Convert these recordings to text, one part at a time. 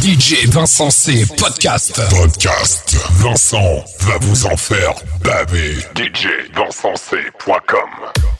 DJ Vincent C. Podcast. Podcast. Vincent va vous en faire baver. DJVincentC.com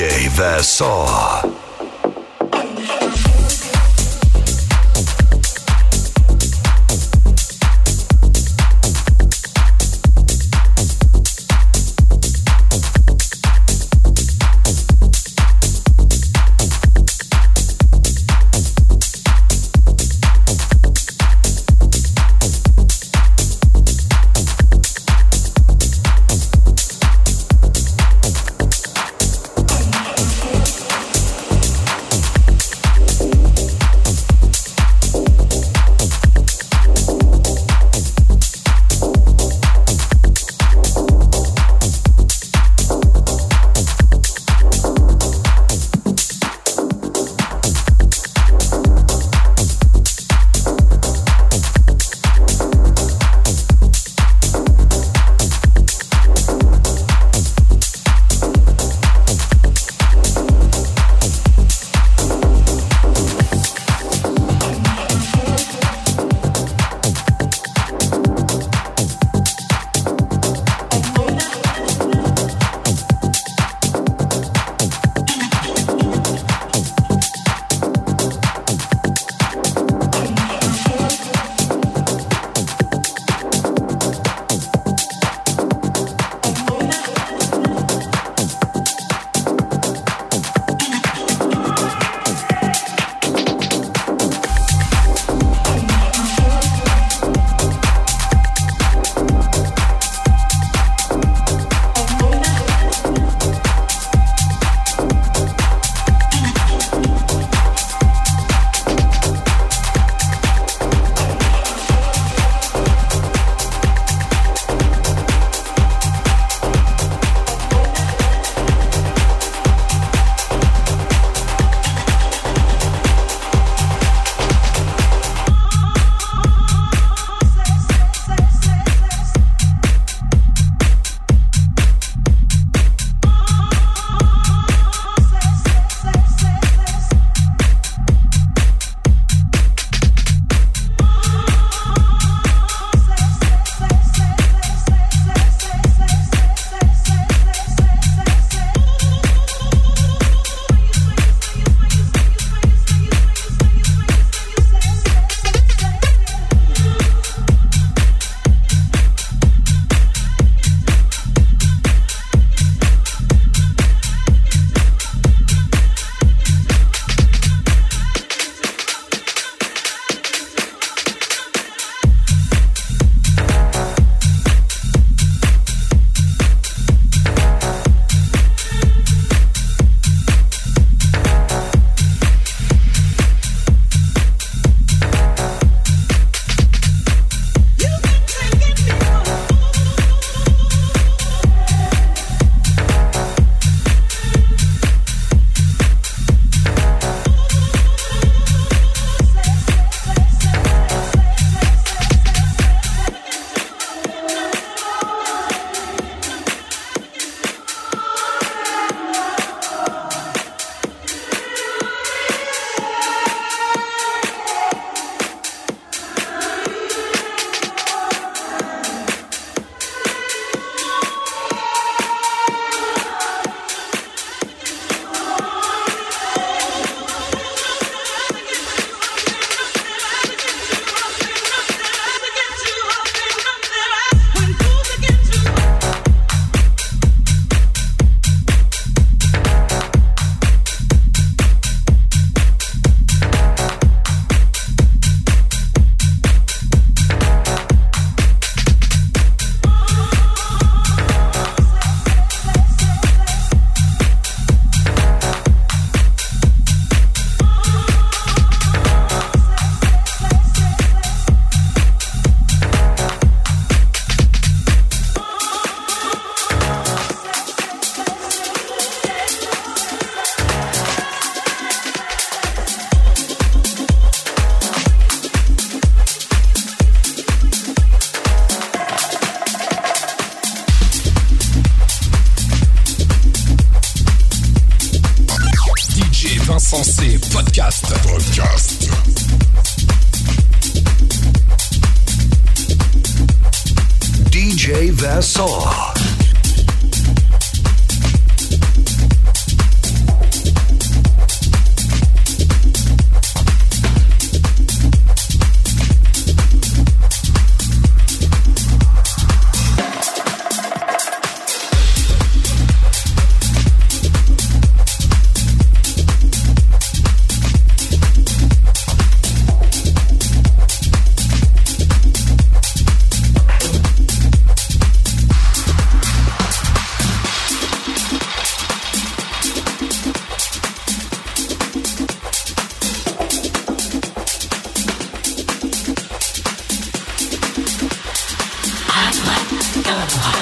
DJ 아.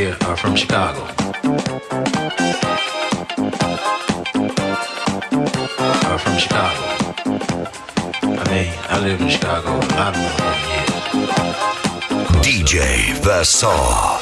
here are from Chicago. Are from Chicago. I mean, I lived in Chicago a lot of years. DJ Versailles.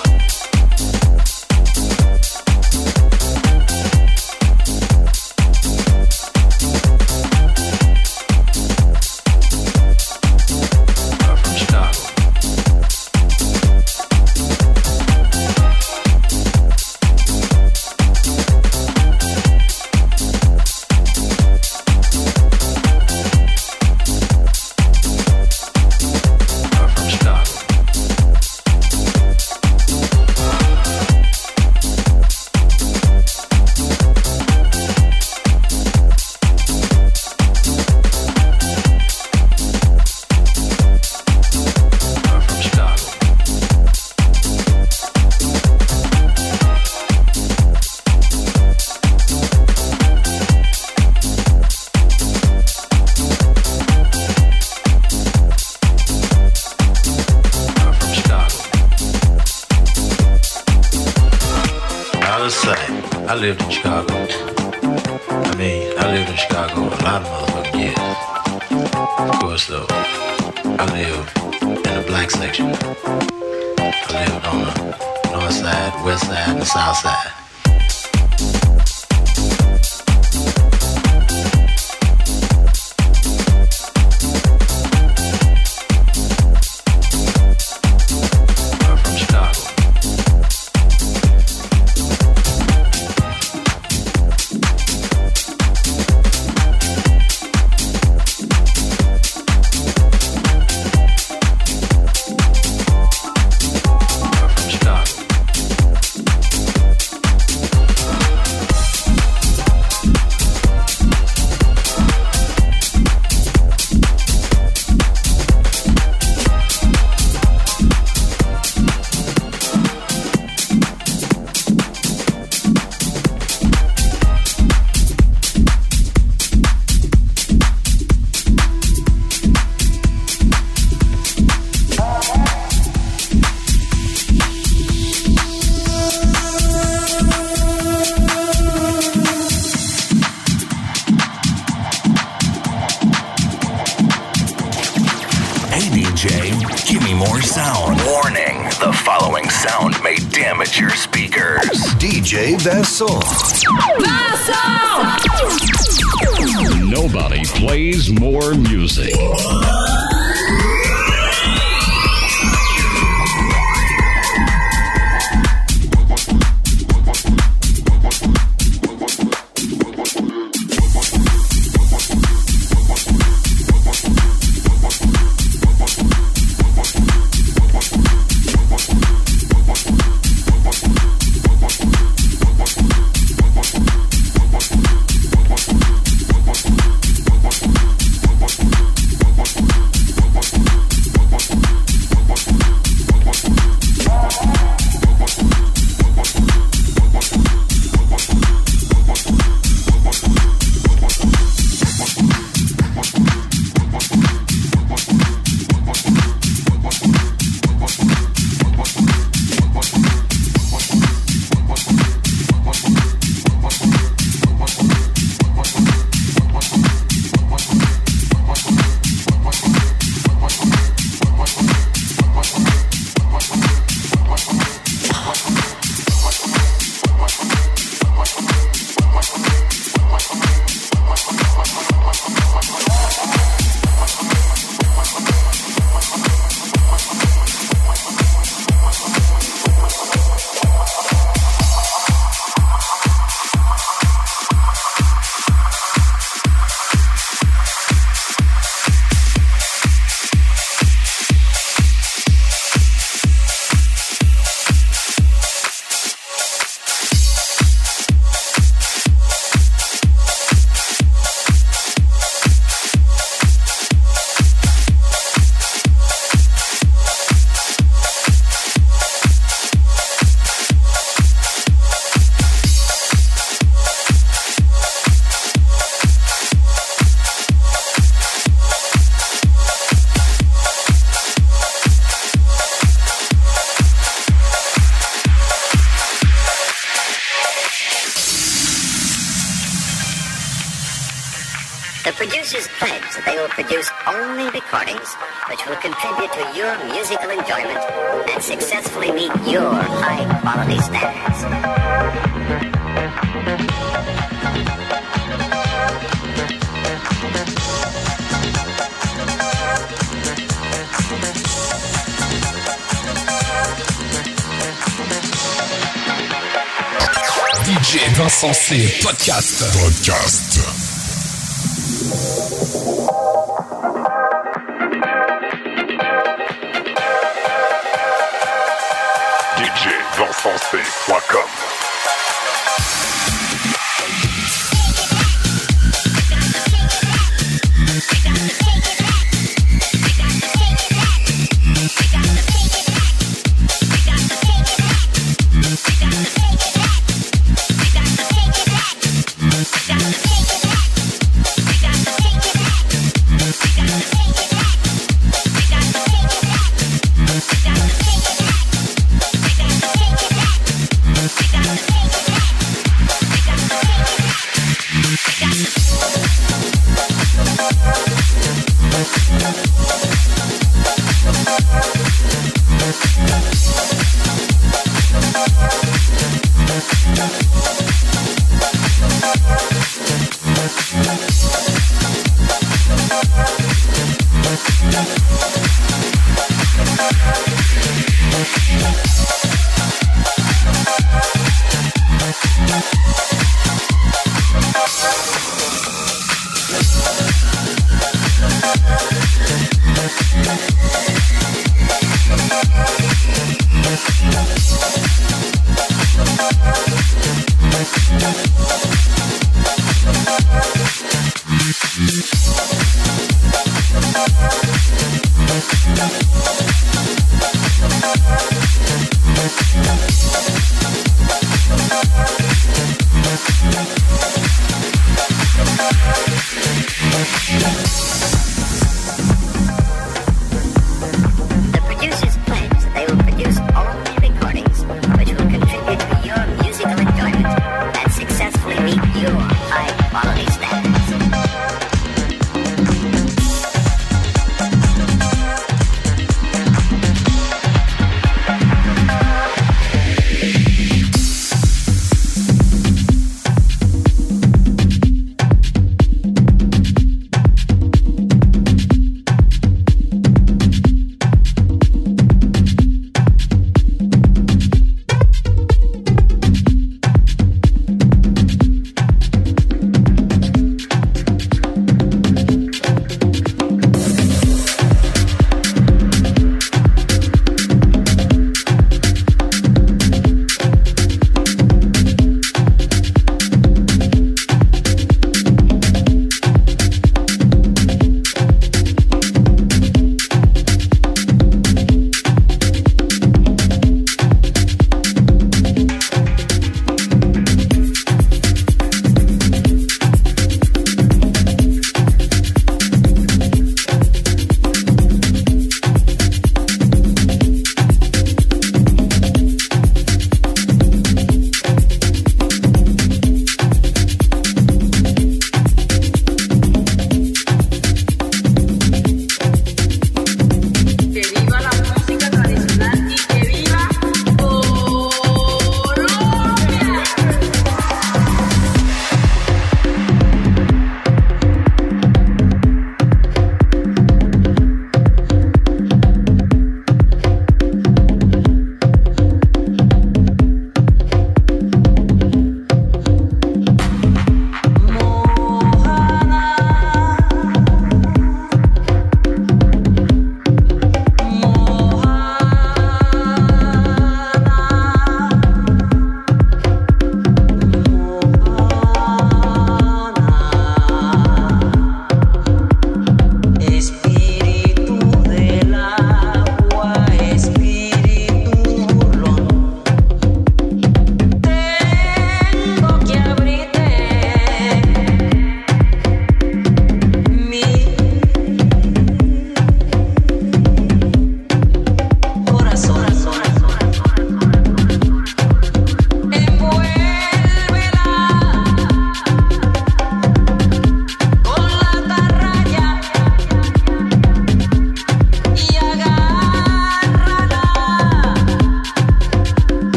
DJ Vincent C. Podcast. Podcast.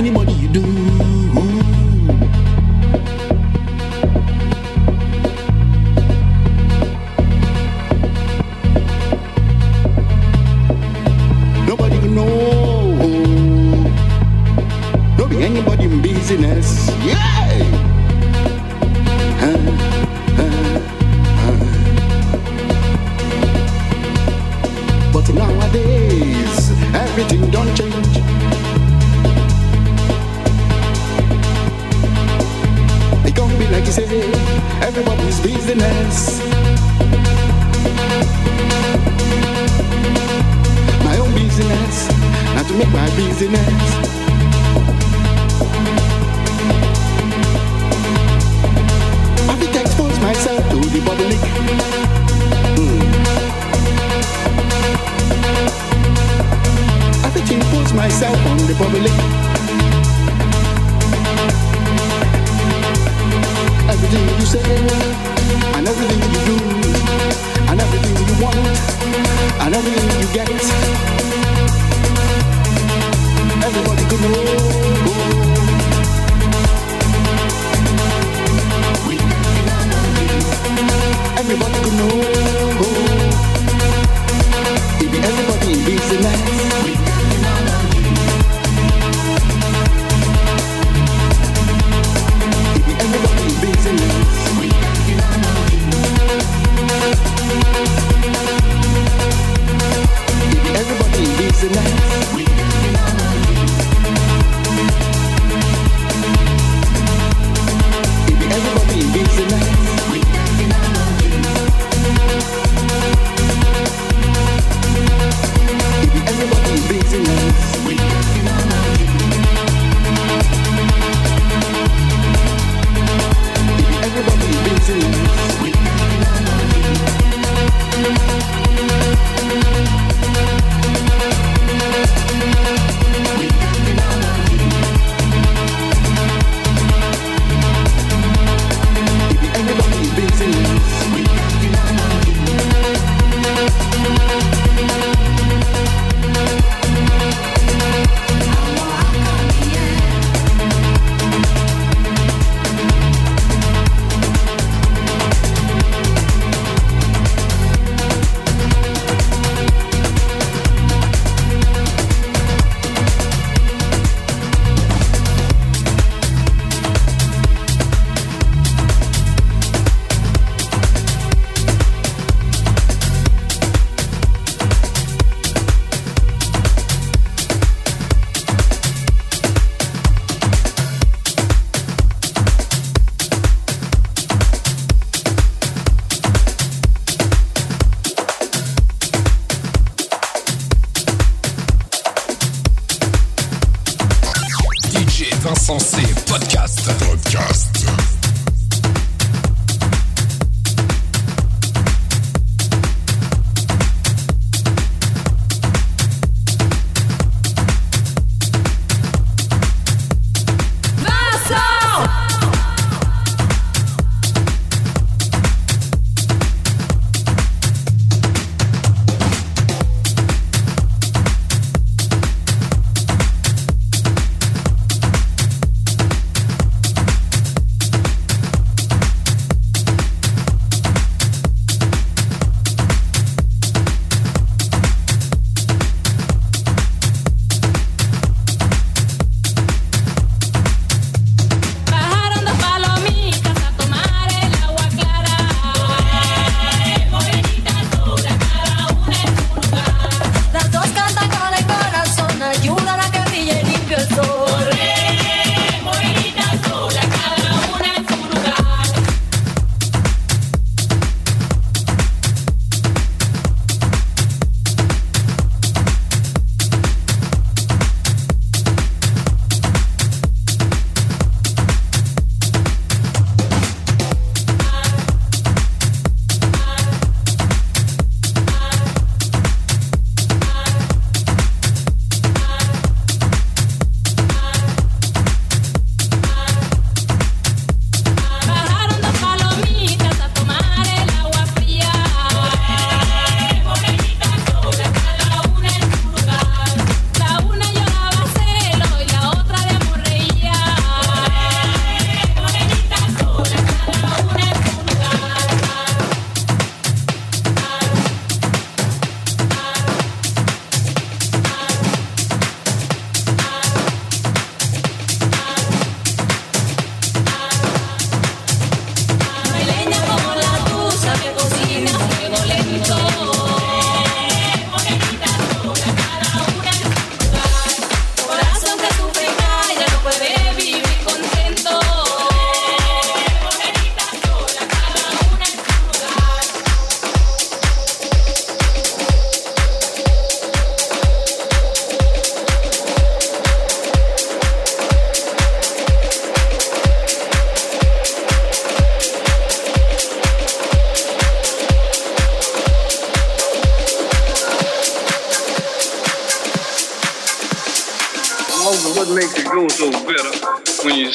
anymore.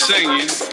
Singing.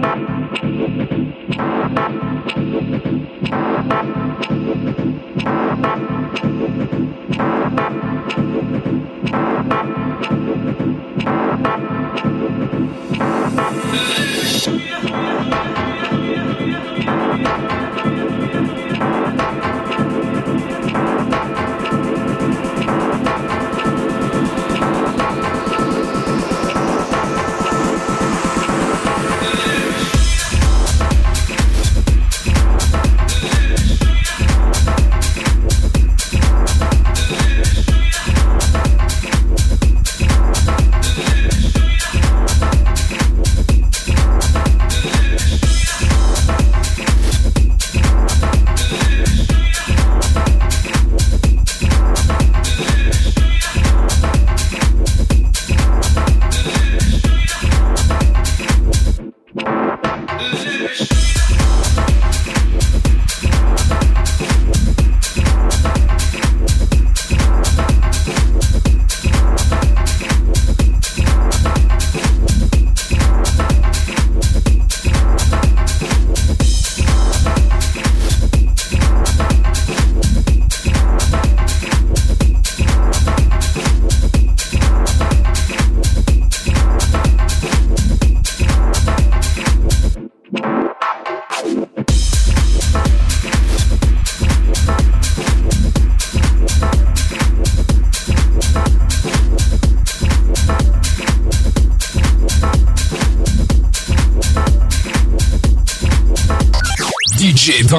Vincent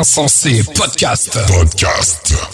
C. Podcast. Podcast.